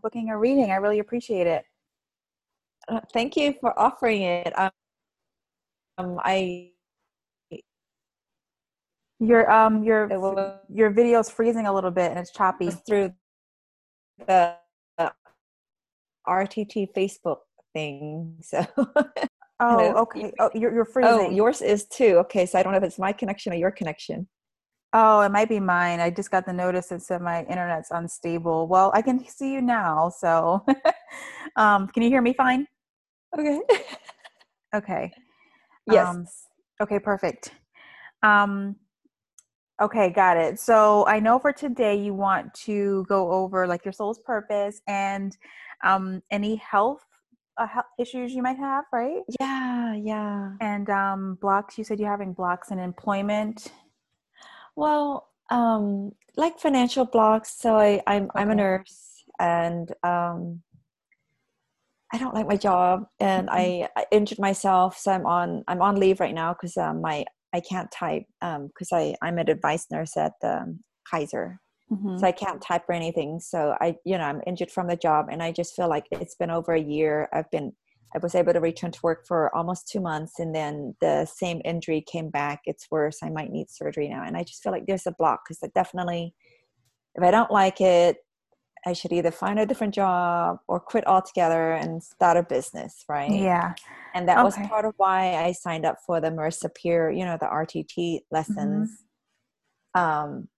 booking a reading. I really appreciate it. Uh, thank you for offering it. Um, um I your um your your video's freezing a little bit and it's choppy through the RTT Facebook thing. So Oh, okay. Oh, you're, you're oh, freezing. Oh, yours is too. Okay, so I don't know if it's my connection or your connection. Oh, it might be mine. I just got the notice that said my internet's unstable. Well, I can see you now. So, um, can you hear me fine? Okay. okay. Yes. Um, okay, perfect. Um, okay, got it. So I know for today you want to go over like your soul's purpose and um, any health uh, issues you might have, right? Yeah, yeah. And um, blocks. You said you're having blocks in employment. Well, um, like financial blocks. So I, I'm okay. I'm a nurse, and um, I don't like my job, and mm-hmm. I, I, injured myself. So I'm on I'm on leave right now because um, my I can't type because um, I I'm an advice nurse at um, Kaiser. Mm-hmm. So I can't type or anything. So I, you know, I'm injured from the job, and I just feel like it's been over a year. I've been, I was able to return to work for almost two months, and then the same injury came back. It's worse. I might need surgery now, and I just feel like there's a block because I definitely, if I don't like it, I should either find a different job or quit altogether and start a business, right? Yeah. And that okay. was part of why I signed up for the Marissa Peer, you know, the RTT lessons. Mm-hmm. Um,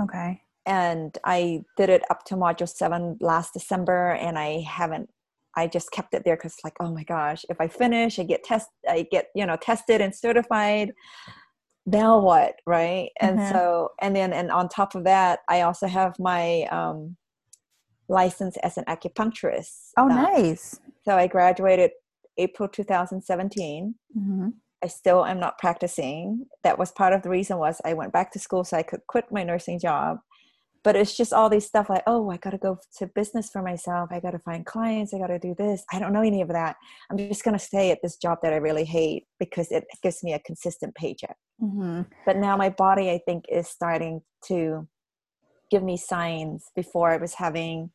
okay and I did it up to module seven last December, and I haven't. I just kept it there because, like, oh my gosh, if I finish, I get test, I get you know tested and certified. Now what, right? And mm-hmm. so, and then, and on top of that, I also have my um, license as an acupuncturist. Oh, um, nice! So I graduated April 2017. Mm-hmm. I still am not practicing. That was part of the reason was I went back to school so I could quit my nursing job but it's just all these stuff like oh i gotta go to business for myself. I gotta find clients. I gotta do this. I don't know any of that. I'm just gonna stay at this job that i really hate because it gives me a consistent paycheck. Mm-hmm. but now my body i think is starting to give me signs. Before i was having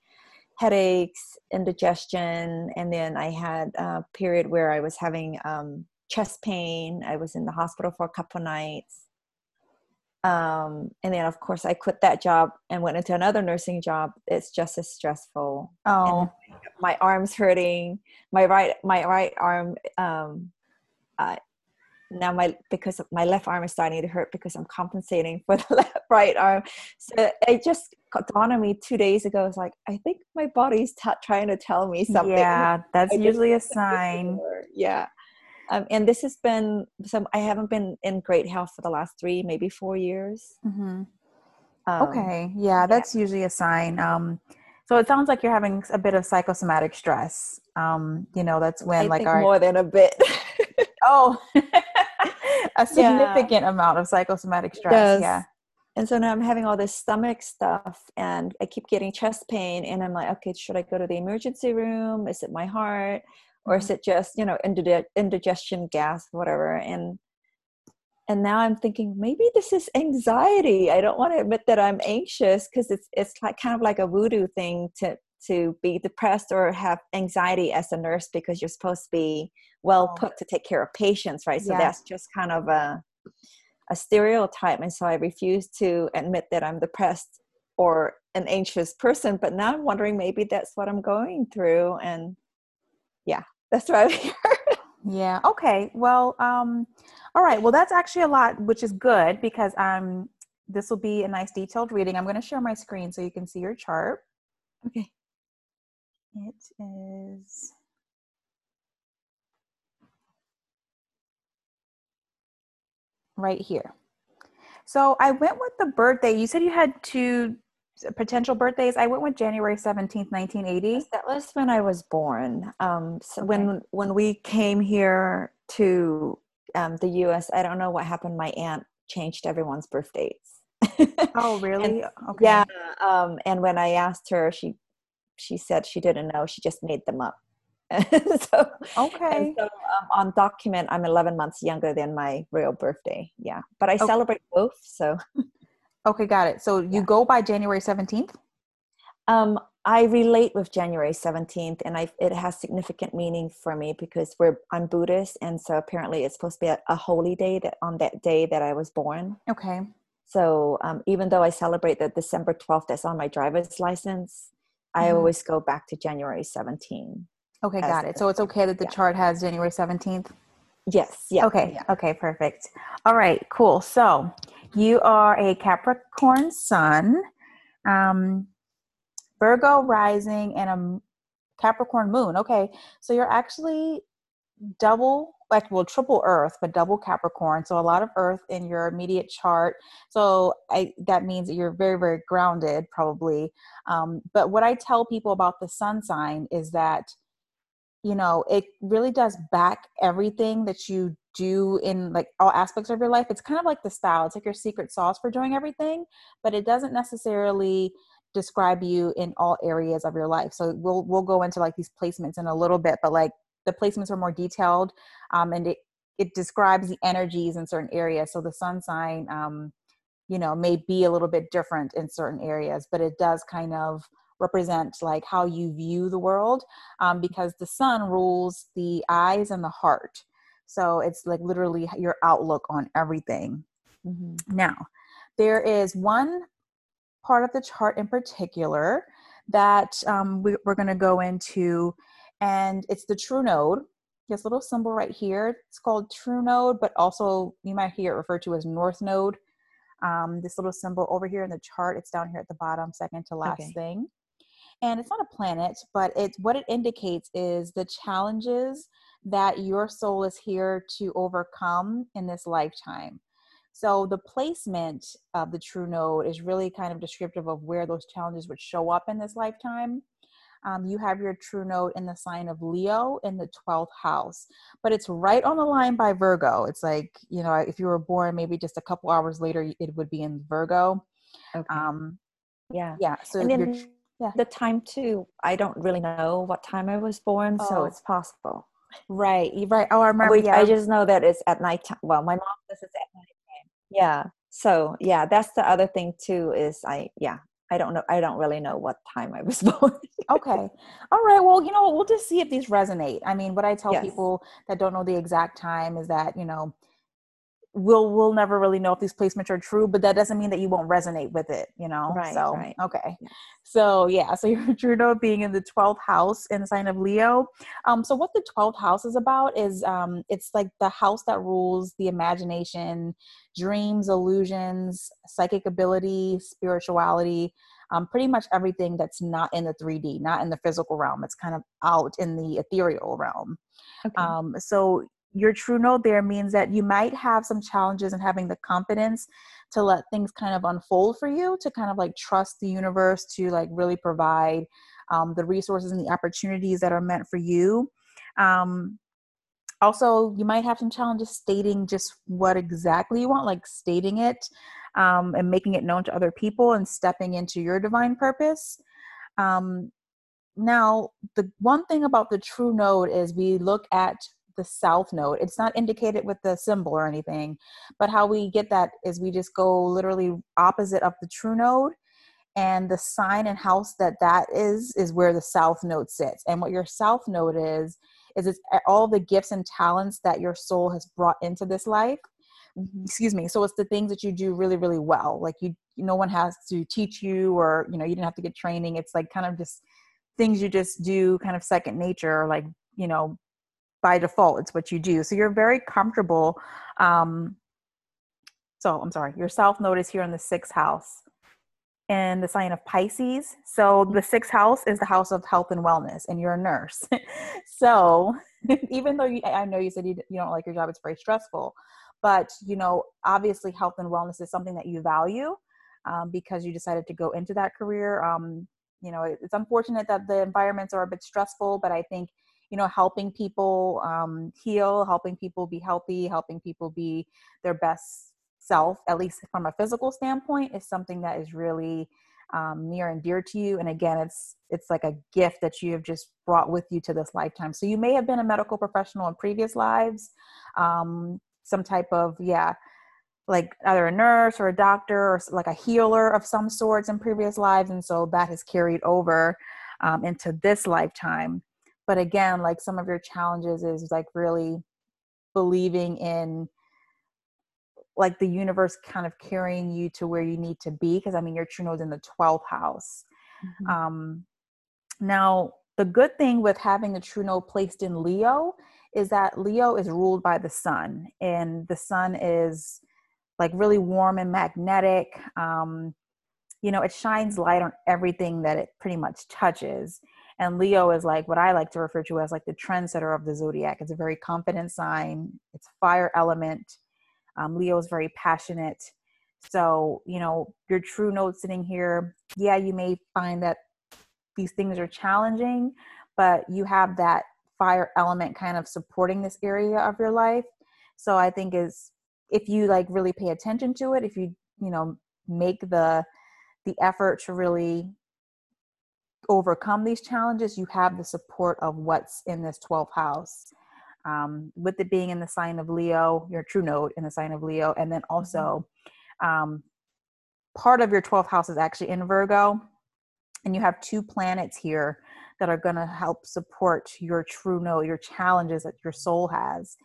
headaches indigestion and then i had a period where i was having um, chest pain. I was in the hospital for a couple nights um, and then of course i quit that job and went into another nursing job. It's just as stressful. Oh. my arms hurting. My right my right arm um, uh, now my because my left arm is starting to hurt because i'm compensating for the left right arm. So it just dawned on me two days ago. It's like i think my body's t- trying to tell me something. Yeah that's I usually a sign. yeah um, and this has been some i haven't been in great health for the last three maybe four years mm-hmm. um, okay yeah that's yeah. usually a sign um, so it sounds like you're having a bit of psychosomatic stress um, you know that's when I like our, more than a bit oh a significant yeah. amount of psychosomatic stress yes. yeah and so now i'm having all this stomach stuff and i keep getting chest pain and i'm like okay should i go to the emergency room is it my heart or is it just you know indigestion gas whatever? And and now i'm thinking maybe this is anxiety. I don't want to admit that i'm anxious because it's it's like kind of like a voodoo thing to to be depressed or have anxiety as a nurse because you're supposed to be well put to take care of patients right? So that's just kind of a a stereotype. And so i refuse to admit that i'm depressed or an anxious person but now i'm wondering maybe that's what i'm going through. And that's why I'm here. yeah. Okay. Well, um, all right. Well, that's actually a lot, which is good because um, this will be a nice detailed reading. I'm going to share my screen so you can see your chart. Okay. It is. Right here. So I went with the birthday. You said you had two potential birthdays i went with january 17th 1980 that was when i was born. Um, so okay. when when we came here to um, the us i don't know what happened. My aunt changed everyone's birthdays. Oh really? And, okay. yeah um, and when i asked her she she said she didn't know. She just made them up. So okay. so um, on document i'm 11 months younger than my real birthday. Yeah but i okay. celebrate both so Okay, got it. So you yeah. go by January 17th? Um, I relate with January 17th and I it has significant meaning for me because we're I'm Buddhist and so apparently it's supposed to be a, a holy day that on that day that I was born. Okay. So um, even though I celebrate the December 12th that's on my driver's license, mm-hmm. I always go back to January 17th. Okay, got it. So it's okay that the yeah. chart has January 17th? Yes. Yeah. Okay. Yeah. Okay, perfect. All right, cool. So you are a Capricorn sun, um, Virgo rising, and a Capricorn moon. Okay, so you're actually double like well triple earth but double capricorn. So a lot of earth in your immediate chart. So I, that means that you're very very grounded probably. Um, but what i tell people about the sun sign is that you know it really does back everything that you do in like all aspects of your life. It's kind of like the style it's like your secret sauce for doing everything but it doesn't necessarily describe you in all areas of your life. So we'll we'll go into like these placements in a little bit but like the placements are more detailed um, and it it describes the energies in certain areas. So the sun sign um, you know may be a little bit different in certain areas but it does kind of represent like how you view the world um, because the sun rules the eyes and the heart. So it's like literally your outlook on everything. Mm-hmm. now there is one part of the chart in particular that um, we, we're going to go into and it's the true node. This little symbol right here it's called true node but also you might hear it referred to as north node. Um, this little symbol over here in the chart it's down here at the bottom second to last okay. thing and it's not a planet but it's what it indicates is the challenges that your soul is here to overcome in this lifetime so the placement of the true node is really kind of descriptive of where those challenges would show up in this lifetime um, you have your true node in the sign of Leo in the 12th house, but it's right on the line by Virgo. It's like, you know, if you were born maybe just a couple hours later, it would be in Virgo. Okay. Um, yeah. Yeah. So and then yeah. the time too i don't really know what time i was born oh. so it's possible right right oh i remember yeah. i just know that it's at night time well my mom says it's at night time yeah so yeah that's the other thing too is i yeah i don't know i don't really know what time i was born okay all right well you know we'll just see if these resonate i mean what i tell yes. people that don't know the exact time is that you know we'll we'll never really know if these placements are true but that doesn't mean that you won't resonate with it you know? Right so right. okay. So yeah so your true node being in the 12th house in the sign of leo. Um so what the 12th house is about is um it's like the house that rules the imagination dreams illusions psychic ability spirituality um, pretty much everything that's not in the 3d not in the physical realm. It's kind of out in the ethereal realm. Okay. um, so your true node there means that you might have some challenges in having the confidence to let things kind of unfold for you to kind of like trust the universe to like really provide um, the resources and the opportunities that are meant for you. Um, also you might have some challenges stating just what exactly you want like stating it um, and making it known to other people and stepping into your divine purpose. Um, now the one thing about the true node is we look at the south node. It's not indicated with the symbol or anything, but how we get that is we just go literally opposite of the true node and the sign and house that that is is where the south node sits and what your south node is is it's all the gifts and talents that your soul has brought into this life excuse me so it's the things that you do really really well like you no one has to teach you or you know you didn't have to get training it's like kind of just things you just do kind of second nature like you know by default it's what you do. So you're very comfortable um so i'm sorry your node is here in the sixth house in the sign of pisces. So the sixth house is the house of health and wellness and you're a nurse. So even though you, i know you said you, you don't like your job it's very stressful but you know obviously health and wellness is something that you value um, because you decided to go into that career. Um, you know it's unfortunate that the environments are a bit stressful but i think you know helping people um, heal helping people be healthy helping people be their best self at least from a physical standpoint is something that is really um, near and dear to you. And again it's it's like a gift that you have just brought with you to this lifetime. So you may have been a medical professional in previous lives um, some type of yeah like either a nurse or a doctor or like a healer of some sorts in previous lives. And so that has carried over um, into this lifetime but again like some of your challenges is like really believing in like the universe kind of carrying you to where you need to be because i mean your true node's in the 12th house. Mm-hmm. um now the good thing with having the true node placed in leo is that leo is ruled by the sun and the sun is like really warm and magnetic. Um you know it shines light on everything that it pretty much touches and leo is like what i like to refer to as like the trendsetter of the zodiac it's a very confident sign it's fire element um, Leo is very passionate. So, you know, your true node sitting here, yeah, you may find that these things are challenging, but you have that fire element kind of supporting this area of your life. So I think is if you like really pay attention to it, if you, you know, make the the effort to really overcome these challenges, you have the support of what's in this 12th house um, with it being in the sign of Leo, your true node in the sign of Leo, and then mm-hmm. also um, part of your 12th house is actually in Virgo, and you have two planets here that are going to help support your true node, your challenges that your soul has.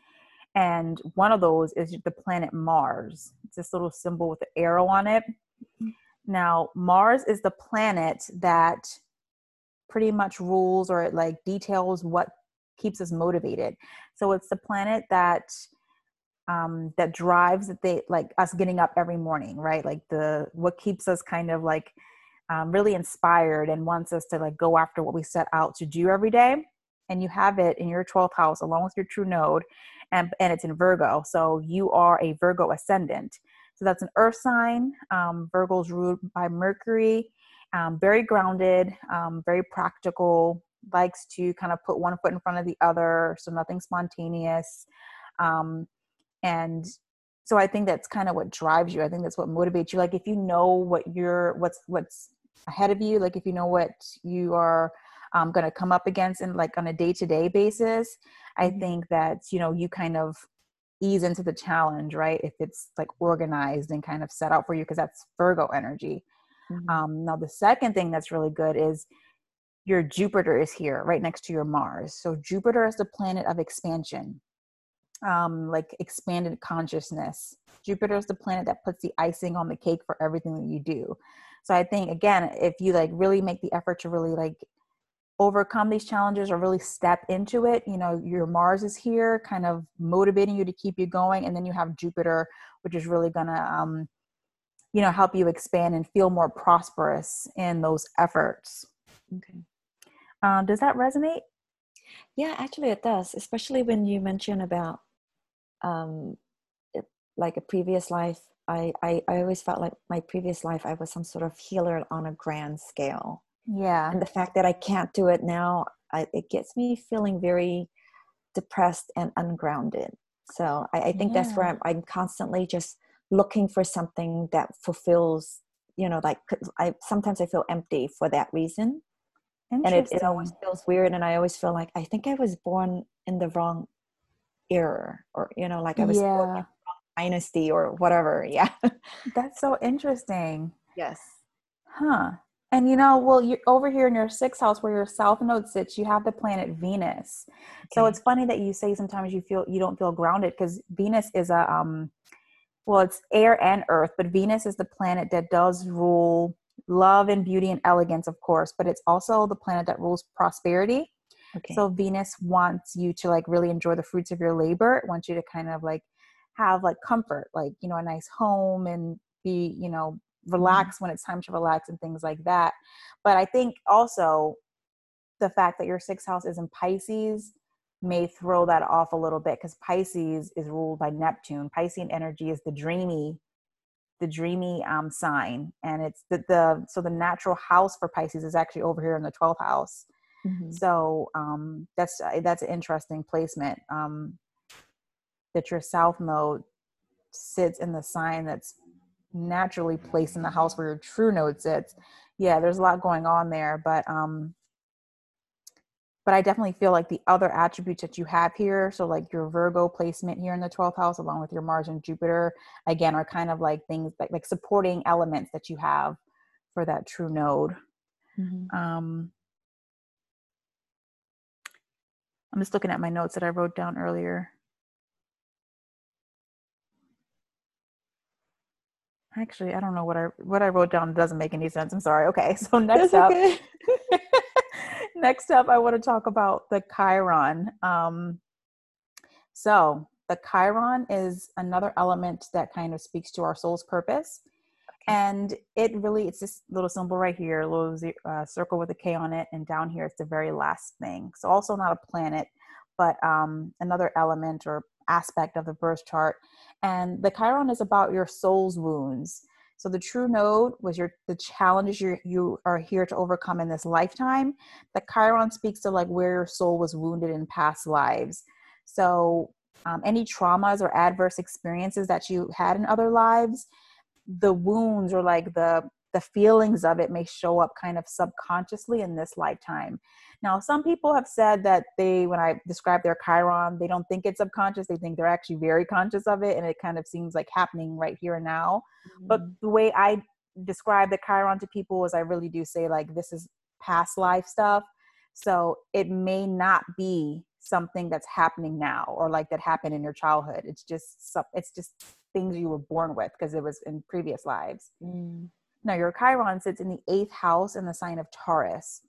And one of those is the planet Mars. It's this little symbol with the arrow on it. Mm-hmm. Now, Mars is the planet that pretty much rules or it like details what keeps us motivated. So it's the planet that um, that drives that they like us getting up every morning, right? Like the what keeps us kind of like um, really inspired and wants us to like go after what we set out to do every day. And you have it in your 12th house along with your true node, and and it's in Virgo. So you are a Virgo ascendant. So that's an earth sign. Um, Virgo's ruled by Mercury. Um, very grounded, um, very practical, likes to kind of put one foot in front of the other, so nothing spontaneous. Um, and so I think that's kind of what drives you. I think that's what motivates you. Like if you know what you're, what's what's ahead of you, like if you know what you are um, going to come up against, and like on a day to day basis, I mm-hmm. think that you know you kind of ease into the challenge, right? If it's like organized and kind of set out for you, because that's Virgo energy. Mm-hmm. Um, now the second thing that's really good is your Jupiter is here right next to your Mars. So Jupiter is the planet of expansion, um, like expanded consciousness. Jupiter is the planet that puts the icing on the cake for everything that you do. So I think again, if you like really make the effort to really like overcome these challenges or really step into it, you know, your Mars is here, kind of motivating you to keep you going, and then you have Jupiter, which is really gonna um, you know help you expand and feel more prosperous in those efforts okay um, does that resonate? Yeah, actually, it does, especially when you mention about um, it, like a previous life. I, I, I always felt like my previous life, I was some sort of healer on a grand scale. Yeah. And the fact that I can't do it now, I, it gets me feeling very depressed and ungrounded. So I, I think yeah. that's where I'm, I'm constantly just looking for something that fulfills, you know, like I sometimes I feel empty for that reason. And it, it always feels weird and i always feel like i think i was born in the wrong era or you know like i was yeah. dynasty or whatever yeah. That's so interesting. Yes. Huh. And you know well you're over here in your sixth house where your south node sits you have the planet venus. Okay. so it's funny that you say sometimes you feel you don't feel grounded because venus is a um well it's air and earth but venus is the planet that does rule love and beauty and elegance, of course, but it's also the planet that rules prosperity. Okay. So Venus wants you to like really enjoy the fruits of your labor. It wants you to kind of like have like comfort, like, you know, a nice home and be, you know, relax mm-hmm. when it's time to relax and things like that. But I think also the fact that your sixth house is in Pisces may throw that off a little bit because Pisces is ruled by Neptune. Piscean energy is the dreamy the dreamy um, sign and it's the, the so the natural house for pisces is actually over here in the 12th house mm-hmm. so um, that's that's an interesting placement um, that your south node sits in the sign that's naturally placed in the house where your true node sits yeah there's a lot going on there but um but I definitely feel like the other attributes that you have here, so like your Virgo placement here in the 12th house, along with your Mars and Jupiter, again, are kind of like things like, like supporting elements that you have for that true node. Mm-hmm. Um, I'm just looking at my notes that I wrote down earlier. Actually, I don't know what I what I wrote down doesn't make any sense. I'm sorry. Okay, so next up, okay. next up, I want to talk about the Chiron. Um, so the Chiron is another element that kind of speaks to our soul's purpose, and it really it's this little symbol right here, a little uh, circle with a K on it, and down here it's the very last thing. So also not a planet, but um, another element or aspect of the birth chart and the chiron is about your soul's wounds so the true node was your the challenges you you are here to overcome in this lifetime. The chiron speaks to like where your soul was wounded in past lives. So um, any traumas or adverse experiences that you had in other lives the wounds or like the the feelings of it may show up kind of subconsciously in this lifetime now, some people have said that they, when I describe their Chiron, they don't think it's subconscious. They think they're actually very conscious of it, and it kind of seems like happening right here and now. Mm-hmm. But the way I describe the Chiron to people is I really do say, like, this is past life stuff. So it may not be something that's happening now or like that happened in your childhood. It's just, it's just things you were born with because it was in previous lives. Mm. Now, your Chiron sits in the eighth house in the sign of Taurus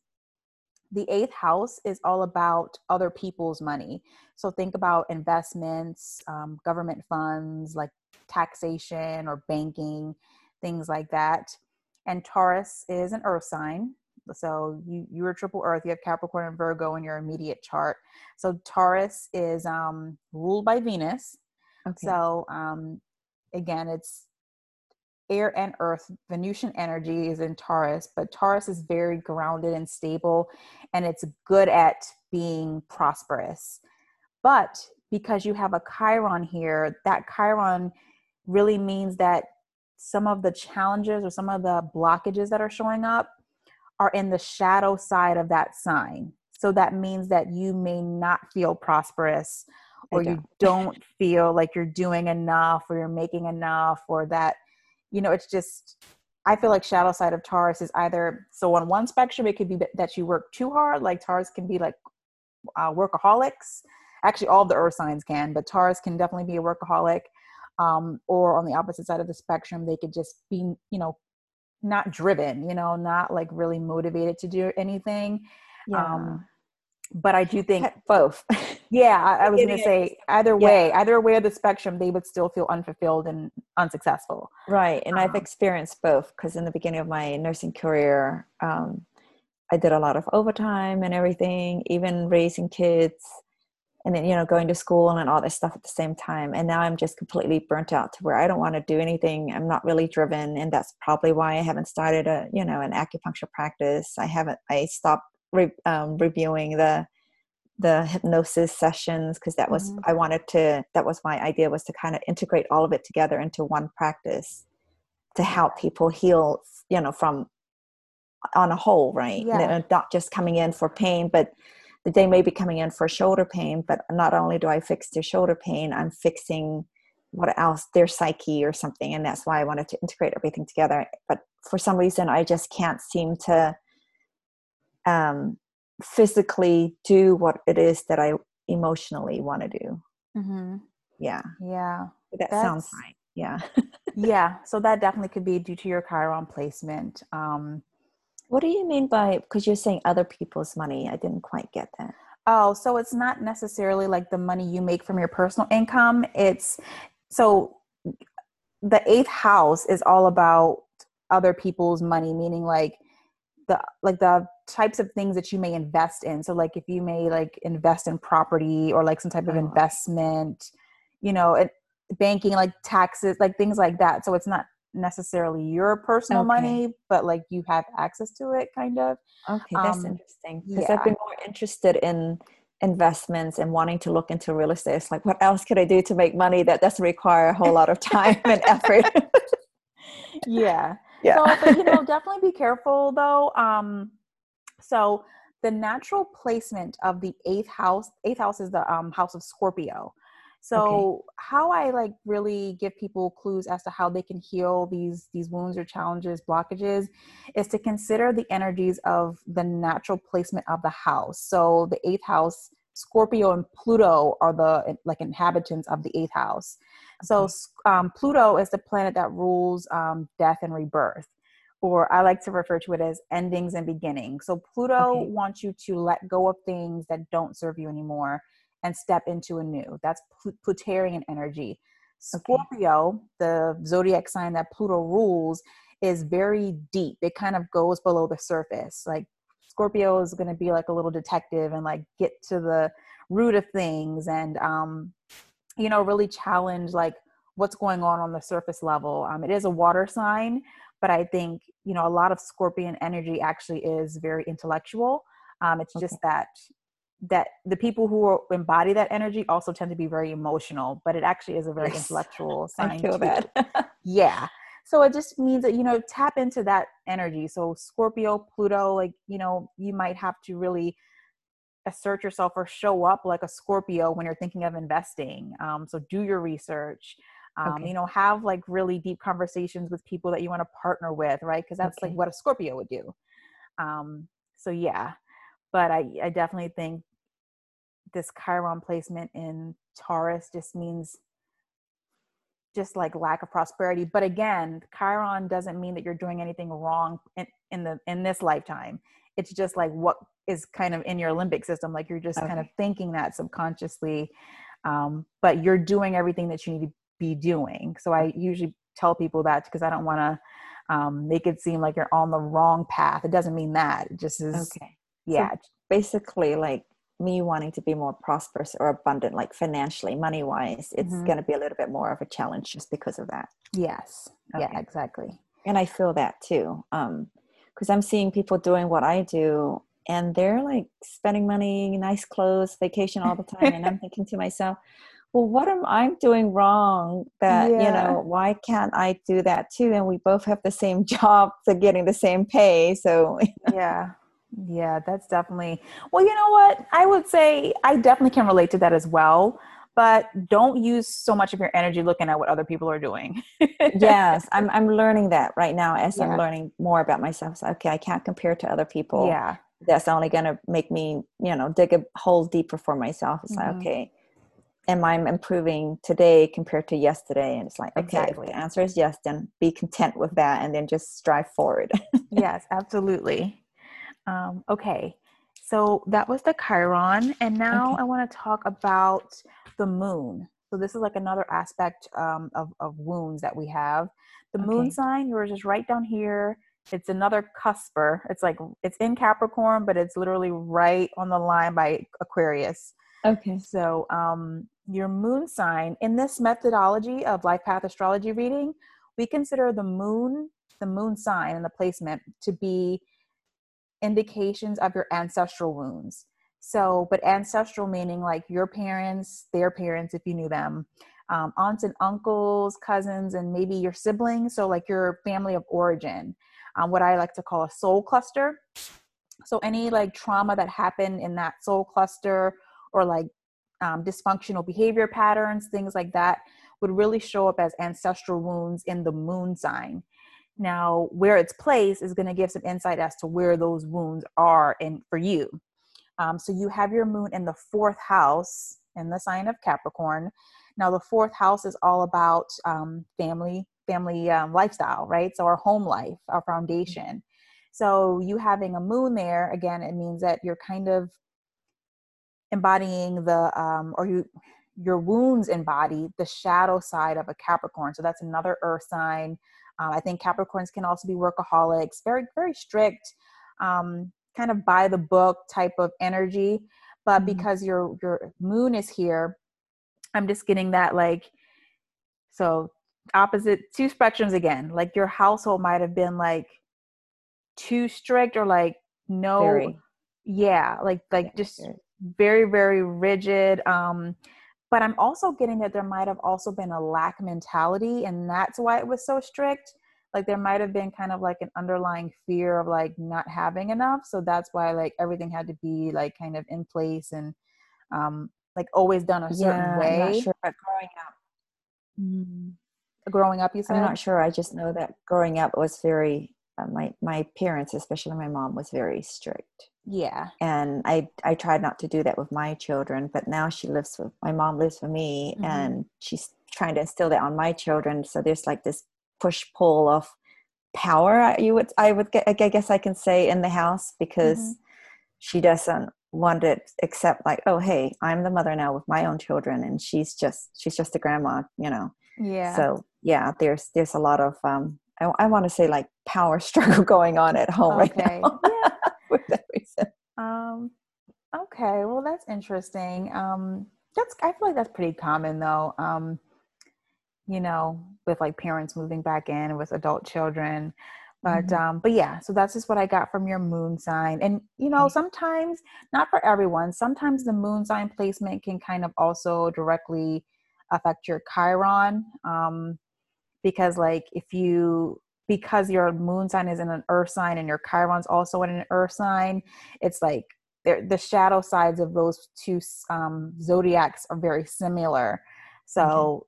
the eighth house is all about other people's money. So think about investments, um, government funds, like taxation or banking, things like that. And Taurus is an earth sign. So you you are triple earth. You have Capricorn and Virgo in your immediate chart. So Taurus is um, ruled by Venus. Okay. So um, again, it's air and earth venusian energy is in taurus but taurus is very grounded and stable and it's good at being prosperous but because you have a chiron here that chiron really means that some of the challenges or some of the blockages that are showing up are in the shadow side of that sign so that means that you may not feel prosperous or don't. you don't feel like you're doing enough or you're making enough or that you know, it's just I feel like shadow side of Taurus is either so on one spectrum it could be that you work too hard, like Taurus can be like uh, workaholics. Actually, all the Earth signs can, but Taurus can definitely be a workaholic. Um, or on the opposite side of the spectrum, they could just be, you know, not driven, you know, not like really motivated to do anything. Yeah. Um, but I do think both. yeah, I, I was going to say either way, yeah. either way of the spectrum, they would still feel unfulfilled and unsuccessful. Right, and um, I've experienced both because in the beginning of my nursing career, um, I did a lot of overtime and everything, even raising kids, and then you know going to school and all this stuff at the same time. And now I'm just completely burnt out to where I don't want to do anything. I'm not really driven, and that's probably why I haven't started a you know an acupuncture practice. I haven't. I stopped re- um, reviewing the the hypnosis sessions because that was mm-hmm. i wanted to that was my idea was to kind of integrate all of it together into one practice to help people heal you know from on a whole right yeah. not just coming in for pain but they may be coming in for shoulder pain but not only do i fix their shoulder pain i'm fixing what else their psyche or something and that's why i wanted to integrate everything together but for some reason i just can't seem to um, physically do what it is that I emotionally want to do. Mm-hmm. Yeah. Yeah. That That's, sounds fine. Yeah. yeah. So that definitely could be due to your Chiron placement. Um, what do you mean by, because you're saying other people's money? I didn't quite get that. Oh, so it's not necessarily like the money you make from your personal income. It's so the eighth house is all about other people's money, meaning like the like the types of things that you may invest in. So like if you may like invest in property or like some type of oh. investment you know it, banking like taxes like things like that. So it's not necessarily your personal okay. money but like you have access to it kind of. Okay that's um, interesting because yeah. i've been more interested in investments and wanting to look into real estate. It's like what else could i do to make money? That doesn't require a whole lot of time and effort. Yeah yeah. So, but you know, definitely be careful though. Um, so the natural placement of the eighth house, eighth house is the um, house of Scorpio. So okay. how I like really give people clues as to how they can heal these these wounds or challenges, blockages, is to consider the energies of the natural placement of the house. So the eighth house, Scorpio and Pluto are the like inhabitants of the eighth house. So um, Pluto is the planet that rules um, death and rebirth or I like to refer to it as endings and beginnings. So Pluto okay. wants you to let go of things that don't serve you anymore and step into a new. That's Plutarian energy. Scorpio, okay. the zodiac sign that Pluto rules, is very deep. It kind of goes below the surface. Like Scorpio is going to be like a little detective and like get to the root of things and um you know really challenge like what's going on on the surface level. Um it is a water sign, but I think you know a lot of Scorpion energy actually is very intellectual. Um it's okay. just that that the people who embody that energy also tend to be very emotional, but it actually is a very yes. intellectual sign. I feel too. that. yeah. So it just means that, you know, tap into that energy. So Scorpio, Pluto, like, you know, you might have to really assert yourself or show up like a Scorpio when you're thinking of investing. Um, so do your research. Um, okay. You know, have like really deep conversations with people that you want to partner with, right? Because that's okay. like what a Scorpio would do. Um, so yeah, but I, I definitely think this Chiron placement in Taurus just means just like lack of prosperity. But again, Chiron doesn't mean that you're doing anything wrong in, in the in this lifetime. It's just like what is kind of in your limbic system. Like you're just okay. kind of thinking that subconsciously, um, but you're doing everything that you need to be doing. So I usually tell people that because I don't want to um, make it seem like you're on the wrong path. It doesn't mean that. It just is. Okay. Yeah. So basically, like me wanting to be more prosperous or abundant, like financially, money wise, it's mm-hmm. going to be a little bit more of a challenge just because of that. Yes. Okay. Yeah, exactly. And I feel that too. Um, because I'm seeing people doing what I do and they're like spending money, nice clothes, vacation all the time. and I'm thinking to myself, well, what am I doing wrong that, yeah. you know, why can't I do that too? And we both have the same job, so getting the same pay. So, yeah. Yeah, that's definitely. Well, you know what? I would say I definitely can relate to that as well. But don't use so much of your energy looking at what other people are doing. yes, I'm I'm learning that right now as yeah. I'm learning more about myself. So, okay, I can't compare to other people. Yeah, that's only going to make me, you know, dig a hole deeper for myself. It's mm-hmm. like, okay, am I improving today compared to yesterday? And it's like, okay, exactly. if the answer is yes, then be content with that, and then just strive forward. yes, absolutely. Um, okay, so that was the Chiron, and now okay. I want to talk about the moon. So this is like another aspect um, of, of wounds that we have. The okay. moon sign, yours is right down here. It's another cusper. It's like it's in Capricorn, but it's literally right on the line by Aquarius. Okay. So um, your moon sign in this methodology of life path astrology reading, we consider the moon, the moon sign and the placement to be indications of your ancestral wounds. So, but ancestral meaning like your parents, their parents, if you knew them, um, aunts and uncles, cousins, and maybe your siblings. So, like your family of origin, um, what I like to call a soul cluster. So, any like trauma that happened in that soul cluster or like um, dysfunctional behavior patterns, things like that, would really show up as ancestral wounds in the moon sign. Now, where it's placed is going to give some insight as to where those wounds are in for you. Um, so you have your moon in the fourth house in the sign of Capricorn. Now, the fourth house is all about um, family, family um, lifestyle, right? So our home life, our foundation. So you having a moon there, again, it means that you're kind of embodying the, um, or you, your wounds embody the shadow side of a Capricorn. So that's another earth sign um, I think Capricorns can also be workaholics, very, very strict, um, kind of by the book type of energy. But mm-hmm. because your your moon is here, I'm just getting that like so opposite two spectrums again. Like your household might have been like too strict or like no very. yeah, like like just very, very rigid. Um but i'm also getting that there might have also been a lack mentality and that's why it was so strict like there might have been kind of like an underlying fear of like not having enough so that's why like everything had to be like kind of in place and um like always done a certain yeah, way I'm not sure, but growing up mm. Growing up you said i'm not sure. I just know that growing up was very uh, my my parents especially my mom was very strict. Yeah. And i i tried not to do that with my children but now she lives with my mom lives with me mm-hmm. and she's trying to instill that on my children. So there's like this push pull of power you would i would get i guess i can say in the house because mm-hmm. she doesn't want to accept like oh hey i'm the mother now with my own children and she's just she's just a grandma you know yeah so yeah there's there's a lot of um i, I want to say like power struggle going on at home okay. right now yeah. for that reason um okay well that's interesting um that's i feel like that's pretty common though um you know, with like parents moving back in with adult children. But mm-hmm. um, but yeah, so that's just what I got from your moon sign. And you know, sometimes not for everyone, sometimes the moon sign placement can kind of also directly affect your Chiron. Um, because like if you because your moon sign is in an earth sign and your Chiron's also in an earth sign, it's like the shadow sides of those two um, zodiacs are very similar. So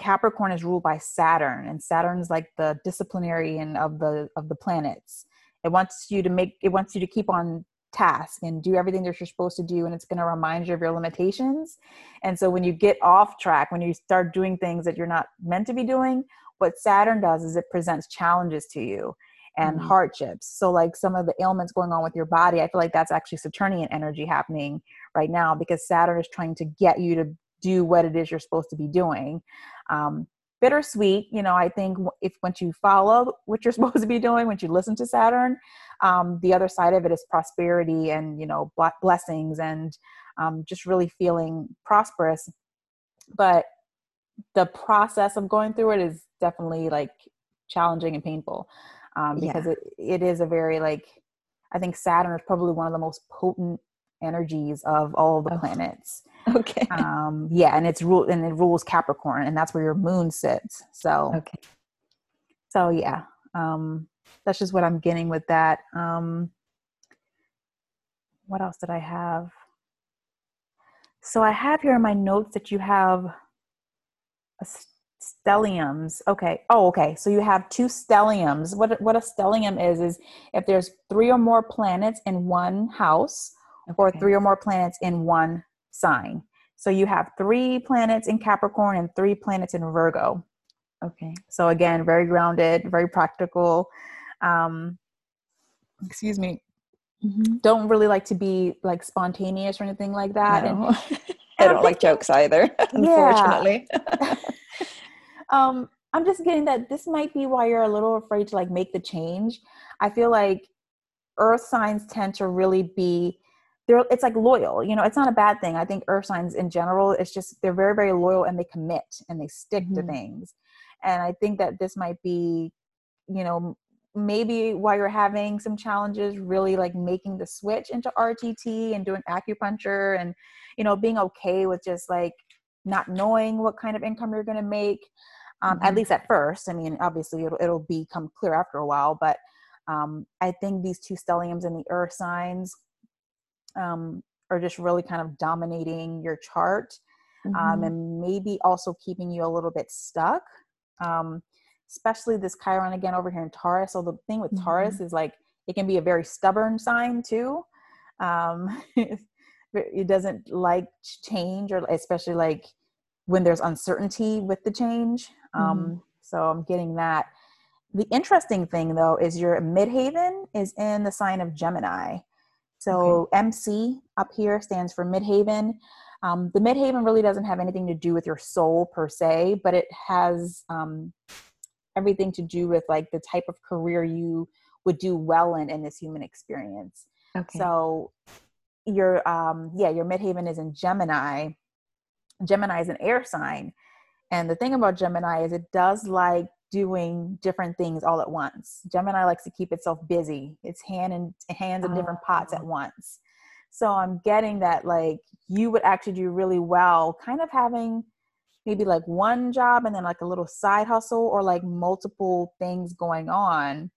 Capricorn is ruled by Saturn, and Saturn's like the disciplinarian of the of the planets. It wants you to make it wants you to keep on task and do everything that you're supposed to do and it's going to remind you of your limitations. And so when you get off track when you start doing things that you're not meant to be doing what saturn does is it presents challenges to you and mm-hmm. hardships. So like some of the ailments going on with your body i feel like that's actually saturnian energy happening right now because saturn is trying to get you to do what it is you're supposed to be doing. Um, bittersweet you know i think if once you follow what you're supposed to be doing once you listen to saturn um, the other side of it is prosperity and you know blessings and um, just really feeling prosperous but the process of going through it is definitely like challenging and painful um, because yeah. it, it is a very like i think saturn is probably one of the most potent energies of all the oh. planets Okay. Um, yeah, and it's rule and it rules Capricorn, and that's where your moon sits. So okay. So yeah, um, that's just what I'm getting with that. Um, what else did I have? So I have here in my notes that you have a stelliums. Okay. Oh, okay. So you have two stelliums. What what a stellium is is if there's three or more planets in one house, okay. or three or more planets in one sign. So you have three planets in Capricorn and three planets in Virgo. Okay. So again, very grounded, very practical. Um, excuse me. Mm-hmm. Don't really like to be like spontaneous or anything like that. No. And, I don't like jokes either, unfortunately. um, I'm just getting that this might be why you're a little afraid to like make the change. I feel like earth signs tend to really be they're it's like loyal you know it's not a bad thing i think earth signs in general it's just they're very very loyal and they commit and they stick mm-hmm. to things and i think that this might be you know maybe while you're having some challenges really like making the switch into rtt and doing acupuncture and you know being okay with just like not knowing what kind of income you're going to make um, mm-hmm. at least at first i mean obviously it'll, it'll become clear after a while but um, i think these two stelliums and the earth signs um, are just really kind of dominating your chart um, mm-hmm. um, and maybe also keeping you a little bit stuck. Um, especially this Chiron again over here in Taurus. So the thing with mm-hmm. Taurus is like it can be a very stubborn sign too. Um, it doesn't like change, or especially like when there's uncertainty with the change. Um, mm-hmm. So I'm getting that. The interesting thing though is your midheaven is in the sign of Gemini. So okay. MC up here stands for Midheaven. Um, the Midheaven really doesn't have anything to do with your soul per se, but it has um, everything to do with like the type of career you would do well in in this human experience. Okay. So your um yeah, your midheaven is in Gemini. Gemini is an air sign. And the thing about Gemini is it does like doing different things all at once. Gemini likes to keep itself busy. It's hand and hands in different pots at oh. once. So I'm getting that like you would actually do really well kind of having maybe like one job and then like a little side hustle or like multiple things going on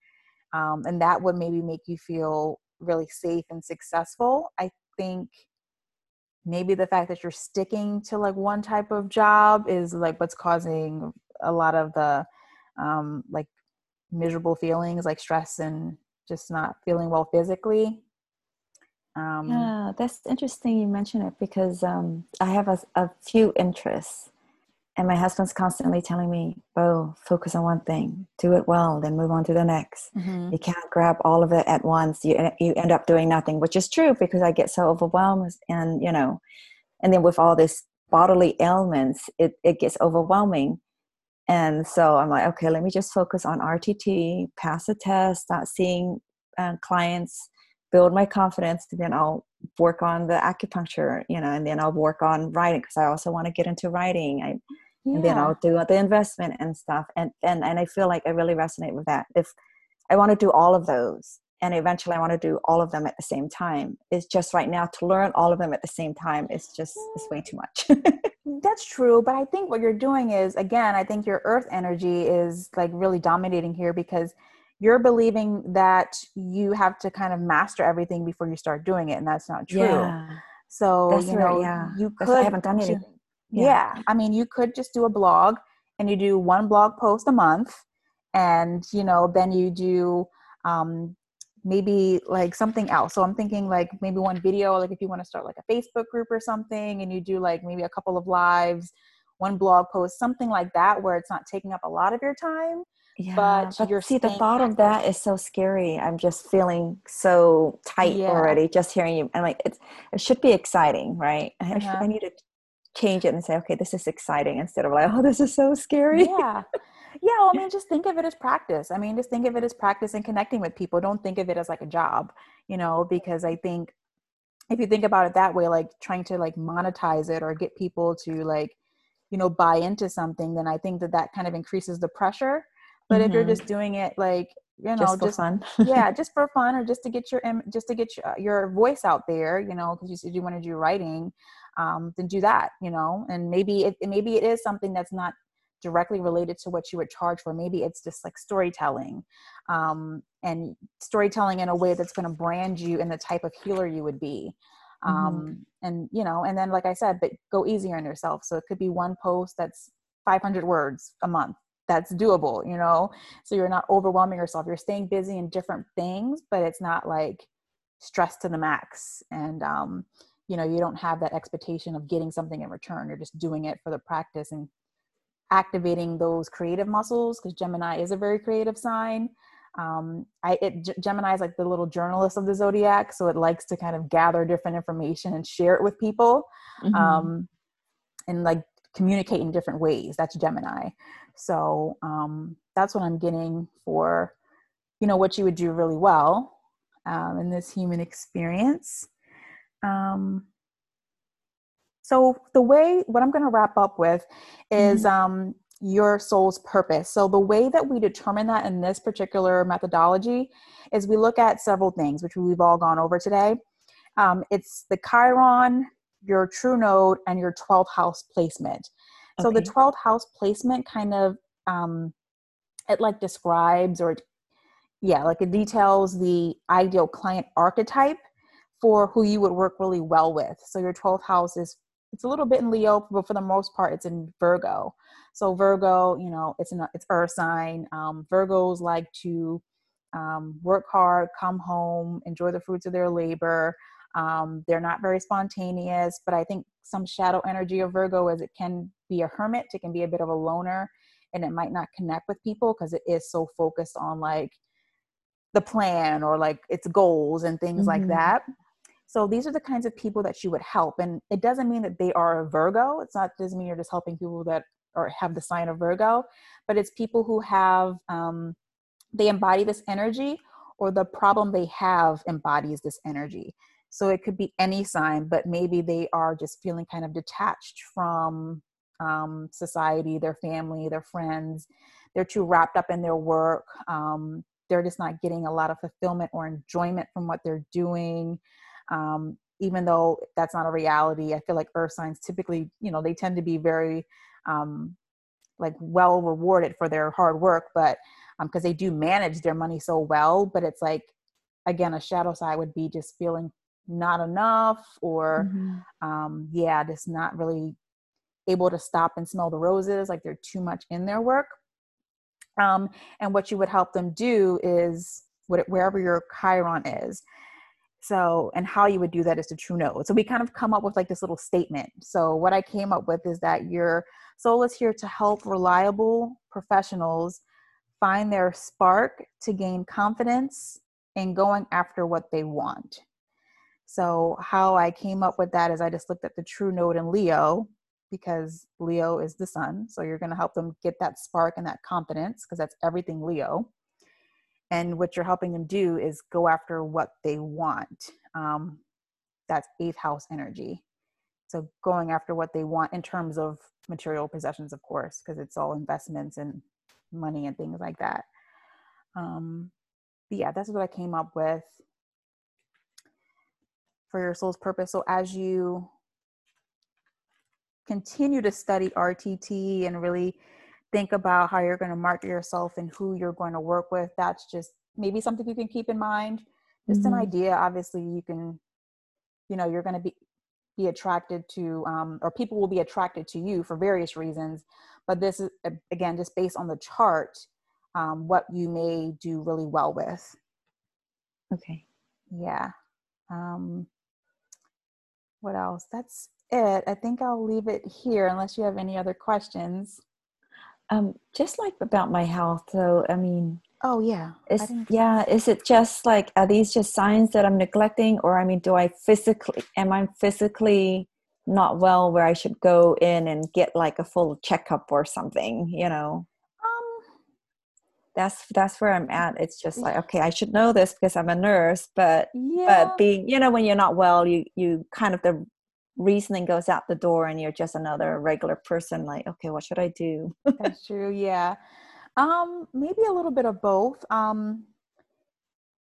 um, and that would maybe make you feel really safe and successful. I think maybe the fact that you're sticking to like one type of job is like what's causing a lot of the um, like miserable feelings like stress and just not feeling well physically. Um, yeah that's interesting you mention it because um, i have a, a few interests and my husband's constantly telling me oh focus on one thing. Do it well then move on to the next. Mm-hmm. you can't grab all of it at once. You, you end up doing nothing which is true because i get so overwhelmed and you know and then with all this bodily ailments it, it gets overwhelming. And so i'm like okay let me just focus on rtt pass the test start seeing uh, clients build my confidence then i'll work on the acupuncture you know and then i'll work on writing because i also want to get into writing. I yeah. and then I'll do the investment and stuff. And, and, and I feel like I really resonate with that. If I want to do all of those and eventually I want to do all of them at the same time, it's just right now to learn all of them at the same time is just, it's way too much. That's true. But I think what you're doing is, again, I think your earth energy is like really dominating here because you're believing that you have to kind of master everything before you start doing it. And that's not true. Yeah. So, that's you right, know, yeah. you could, I haven't done anything yeah. yeah. I mean, you could just do a blog and you do one blog post a month and, you know, then you do um, maybe like something else. So I'm thinking like maybe one video, like if you want to start like a Facebook group or something and you do like maybe a couple of lives, one blog post, something like that where it's not taking up a lot of your time. Yeah, but, but you're see the thought of that is so scary. I'm just feeling so tight yeah. already just hearing you. I'm like, it's, it should be exciting, right? Uh-huh. I need to change it and say, okay, this is exciting instead of like, oh, this is so scary. Yeah. Yeah. Well, I mean, just think of it as practice. I mean, just think of it as practice and connecting with people. Don't think of it as like a job, you know, because I think if you think about it that way, like trying to like monetize it or get people to like, you know, buy into something, then I think that that kind of increases the pressure. But mm-hmm. if you're mm-hmm. just doing it like, you know, just, just fun, yeah, just for fun or just to get your, just to get your, your voice out there, you know, because you said you want to do writing, um, then do that you know? And maybe it maybe it is something that's not directly related to what you would charge for. Maybe it's just like storytelling um, and storytelling in a way that's going to brand you in the type of healer you would be. Mm-hmm. um, and you know and then like i said but go easier on yourself. So it could be one post that's 500 words a month. That's doable you know? So you're not overwhelming yourself. You're staying busy in different things but it's not like stress to the max. And um, you know you don't have that expectation of getting something in return you're just doing it for the practice and activating those creative muscles because gemini is a very creative sign um, I, it, Gemini is like the little journalist of the zodiac, so it likes to kind of gather different information and share it with people, mm-hmm. um, and like communicate in different ways. That's Gemini. So um, that's what I'm getting for, you know, what you would do really well um, in this human experience. Um, so the way what I'm going to wrap up with is mm-hmm. um, your soul's purpose. So the way that we determine that in this particular methodology is we look at several things, which we've all gone over today. Um, it's the Chiron, your true node, and your 12th house placement. So the 12th house placement kind of um, it like describes or yeah, like it details the ideal client archetype for who you would work really well with. So your 12th house is it's a little bit in Leo, but for the most part, it's in Virgo. So Virgo, you know, it's an it's Earth sign. Um, Virgos like to um, work hard, come home, enjoy the fruits of their labor. Um, they're not very spontaneous, but I think some shadow energy of Virgo is it can be a hermit. It can be a bit of a loner, and it might not connect with people because it is so focused on like the plan or like its goals and things mm-hmm. like that. So these are the kinds of people that you would help. And it doesn't mean that they are a Virgo. It's not doesn't mean you're just helping people that or have the sign of Virgo, but it's people who have um, they embody this energy or the problem they have embodies this energy. So it could be any sign, but maybe they are just feeling kind of detached from um, society, their family, their friends. They're too wrapped up in their work. Um, they're just not getting a lot of fulfillment or enjoyment from what they're doing um, even though that's not a reality i feel like earth signs typically you know they tend to be very um, like well rewarded for their hard work, but because um, they do manage their money so well. But it's like again, a shadow side would be just feeling not enough, or mm-hmm. um, yeah, just not really able to stop and smell the roses, like they're too much in their work. Um, and what you would help them do is wherever your Chiron is. So, and how you would do that is the true node. So, we kind of come up with like this little statement. So, what I came up with is that your soul is here to help reliable professionals find their spark to gain confidence in going after what they want. So, how I came up with that is I just looked at the true node in Leo because Leo is the sun. So, you're going to help them get that spark and that confidence because that's everything Leo and what you're helping them do is go after what they want um, that's eighth house energy. So going after what they want in terms of material possessions of course because it's all investments and money and things like that. Um, but yeah that's what i came up with. For your soul's purpose so as you continue to study rtt and really think about how you're going to market yourself and who you're going to work with that's just maybe something you can keep in mind. Just mm-hmm. an idea obviously you can you know you're going to be be attracted to um, or people will be attracted to you for various reasons but this is again just based on the chart um, what you may do really well with. Okay. Yeah. Um, what else? That's it. I think i'll leave it here unless you have any other questions um, just like about my health, though, I mean, oh yeah, is yeah, is it just like are these just signs that I'm neglecting, or I mean, do I physically am I physically not well where I should go in and get like a full checkup or something? You know, um, that's that's where I'm at. It's just like okay, I should know this because I'm a nurse, but yeah. but being you know when you're not well, you you kind of the reasoning goes out the door and you're just another regular person like okay what should i do? That's true yeah. Um maybe a little bit of both um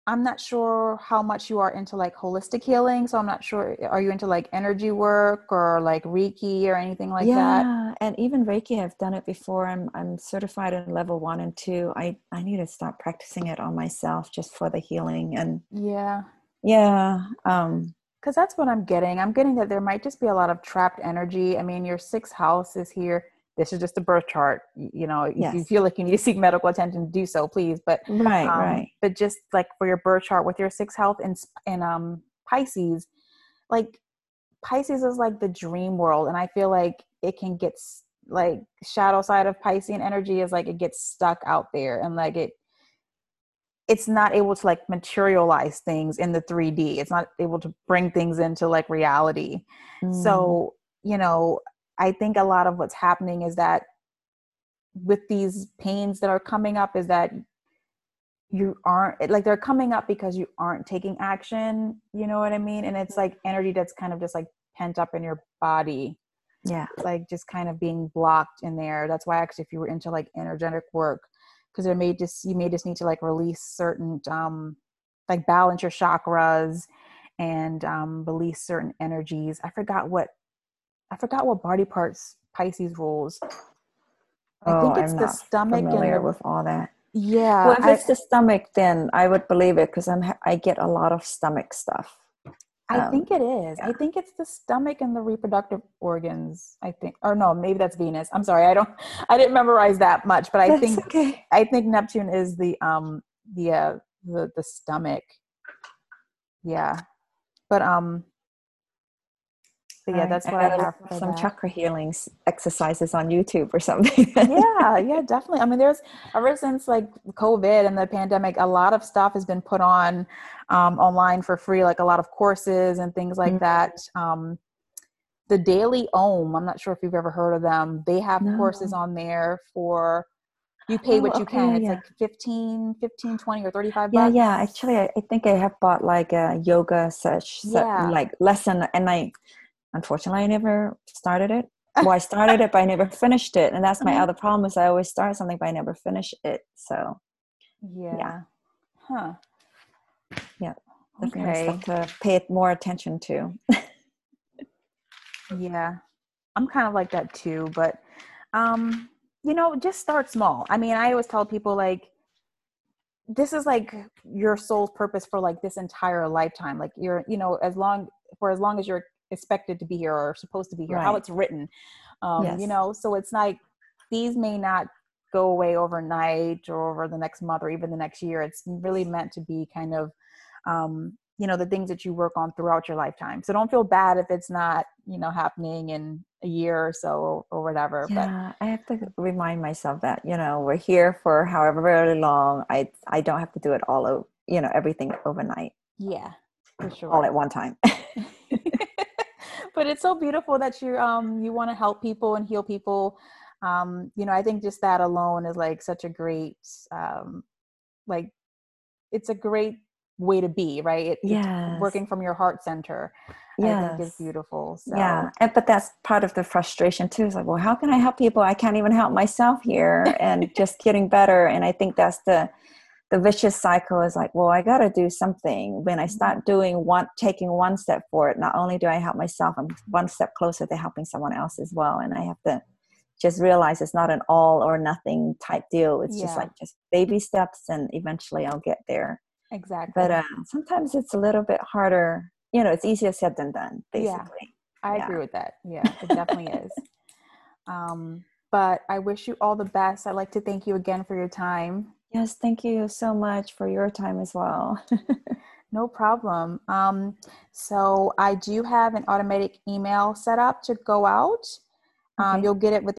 i'm not sure how much you are into like holistic healing so i'm not sure are you into like energy work or like reiki or anything like yeah, that? Yeah and even reiki i've done it before i'm i'm certified in level one and two i i need to start practicing it on myself just for the healing and yeah. Yeah um because that's what I'm getting. I'm getting that there might just be a lot of trapped energy. I mean, your sixth house is here. This is just a birth chart. You know, yes. if you feel like you need to seek medical attention, do so, please. But right, um, right. But just like for your birth chart with your sixth health and and um Pisces, like Pisces is like the dream world, and I feel like it can get like shadow side of Piscean energy is like it gets stuck out there, and like it it's not able to like materialize things in the 3D. It's not able to bring things into like reality. Mm. So, you know, I think a lot of what's happening is that with these pains that are coming up is that you aren't like they're coming up because you aren't taking action, you know what I mean? And it's like energy that's kind of just like pent up in your body. Yeah. Like just kind of being blocked in there. That's why actually if you were into like energetic work, because there may just you may just need to like release certain um like balance your chakras and um release certain energies. I forgot what i forgot what body parts pisces rules. I oh, think it's I'm the stomach familiar and the, with all that. Yeah well if I, it's the stomach then i would believe it because i'm i get a lot of stomach stuff I um, think it is. Yeah. I think it's the stomach and the reproductive organs. I think, or no, maybe that's Venus. I'm sorry, I don't, I didn't memorize that much, but I that's think, okay. I think Neptune is the um the uh, the the stomach. Yeah, but um, but yeah, that's what I, I have. some that. chakra healing exercises on YouTube or something. yeah, yeah, definitely. I mean, there's ever since like COVID and the pandemic, a lot of stuff has been put on um, online for free, like a lot of courses and things like mm-hmm. that. Um, the Daily Om, I'm not sure if you've ever heard of them. They have no. courses on there for you pay oh, what you okay, can. It's yeah. like 15, 15, 20 or 35 yeah, bucks. Yeah, Actually, I, I, think I have bought like a yoga such, yeah. like lesson and I unfortunately I never started it. Well, I started it, but I never finished it, and that's my mm-hmm. other problem. Is I always start something, but I never finish it. So, yeah, yeah. huh? Yeah, definitely okay. to pay more attention to. yeah, I'm kind of like that too, but um, you know, just start small. I mean, I always tell people like, this is like your soul's purpose for like this entire lifetime. Like you're, you know, as long for as long as you're expected to be here or supposed to be here, right. how it's written. Um, yes. you know, so it's like these may not go away overnight or over the next month or even the next year. It's really meant to be kind of um, you know the things that you work on throughout your lifetime so don't feel bad if it's not you know happening in a year or so or whatever yeah but i have to remind myself that you know we're here for however very long i i don't have to do it all of you know everything overnight yeah for sure all at one time but it's so beautiful that you um you want to help people and heal people um you know i think just that alone is like such a great um like it's a great way to be right it, yeah working from your heart center yes. i think is beautiful so. yeah and, but that's part of the frustration too is like well how can i help people i can't even help myself here and just getting better and i think that's the the vicious cycle is like well i got to do something when i start mm-hmm. doing one taking one step forward not only do i help myself i'm one step closer to helping someone else as well and i have to just realize it's not an all or nothing type deal it's yeah. just like just baby steps and eventually i'll get there Exactly. But uh, sometimes it's a little bit harder. You know, it's easier said than done, basically. Yeah, I yeah. agree with that. Yeah, it definitely is. Um, but I wish you all the best. I'd like to thank you again for your time. Yes, thank you so much for your time as well. no problem. Um, so I do have an automatic email set up to go out. Um, okay. You'll get it with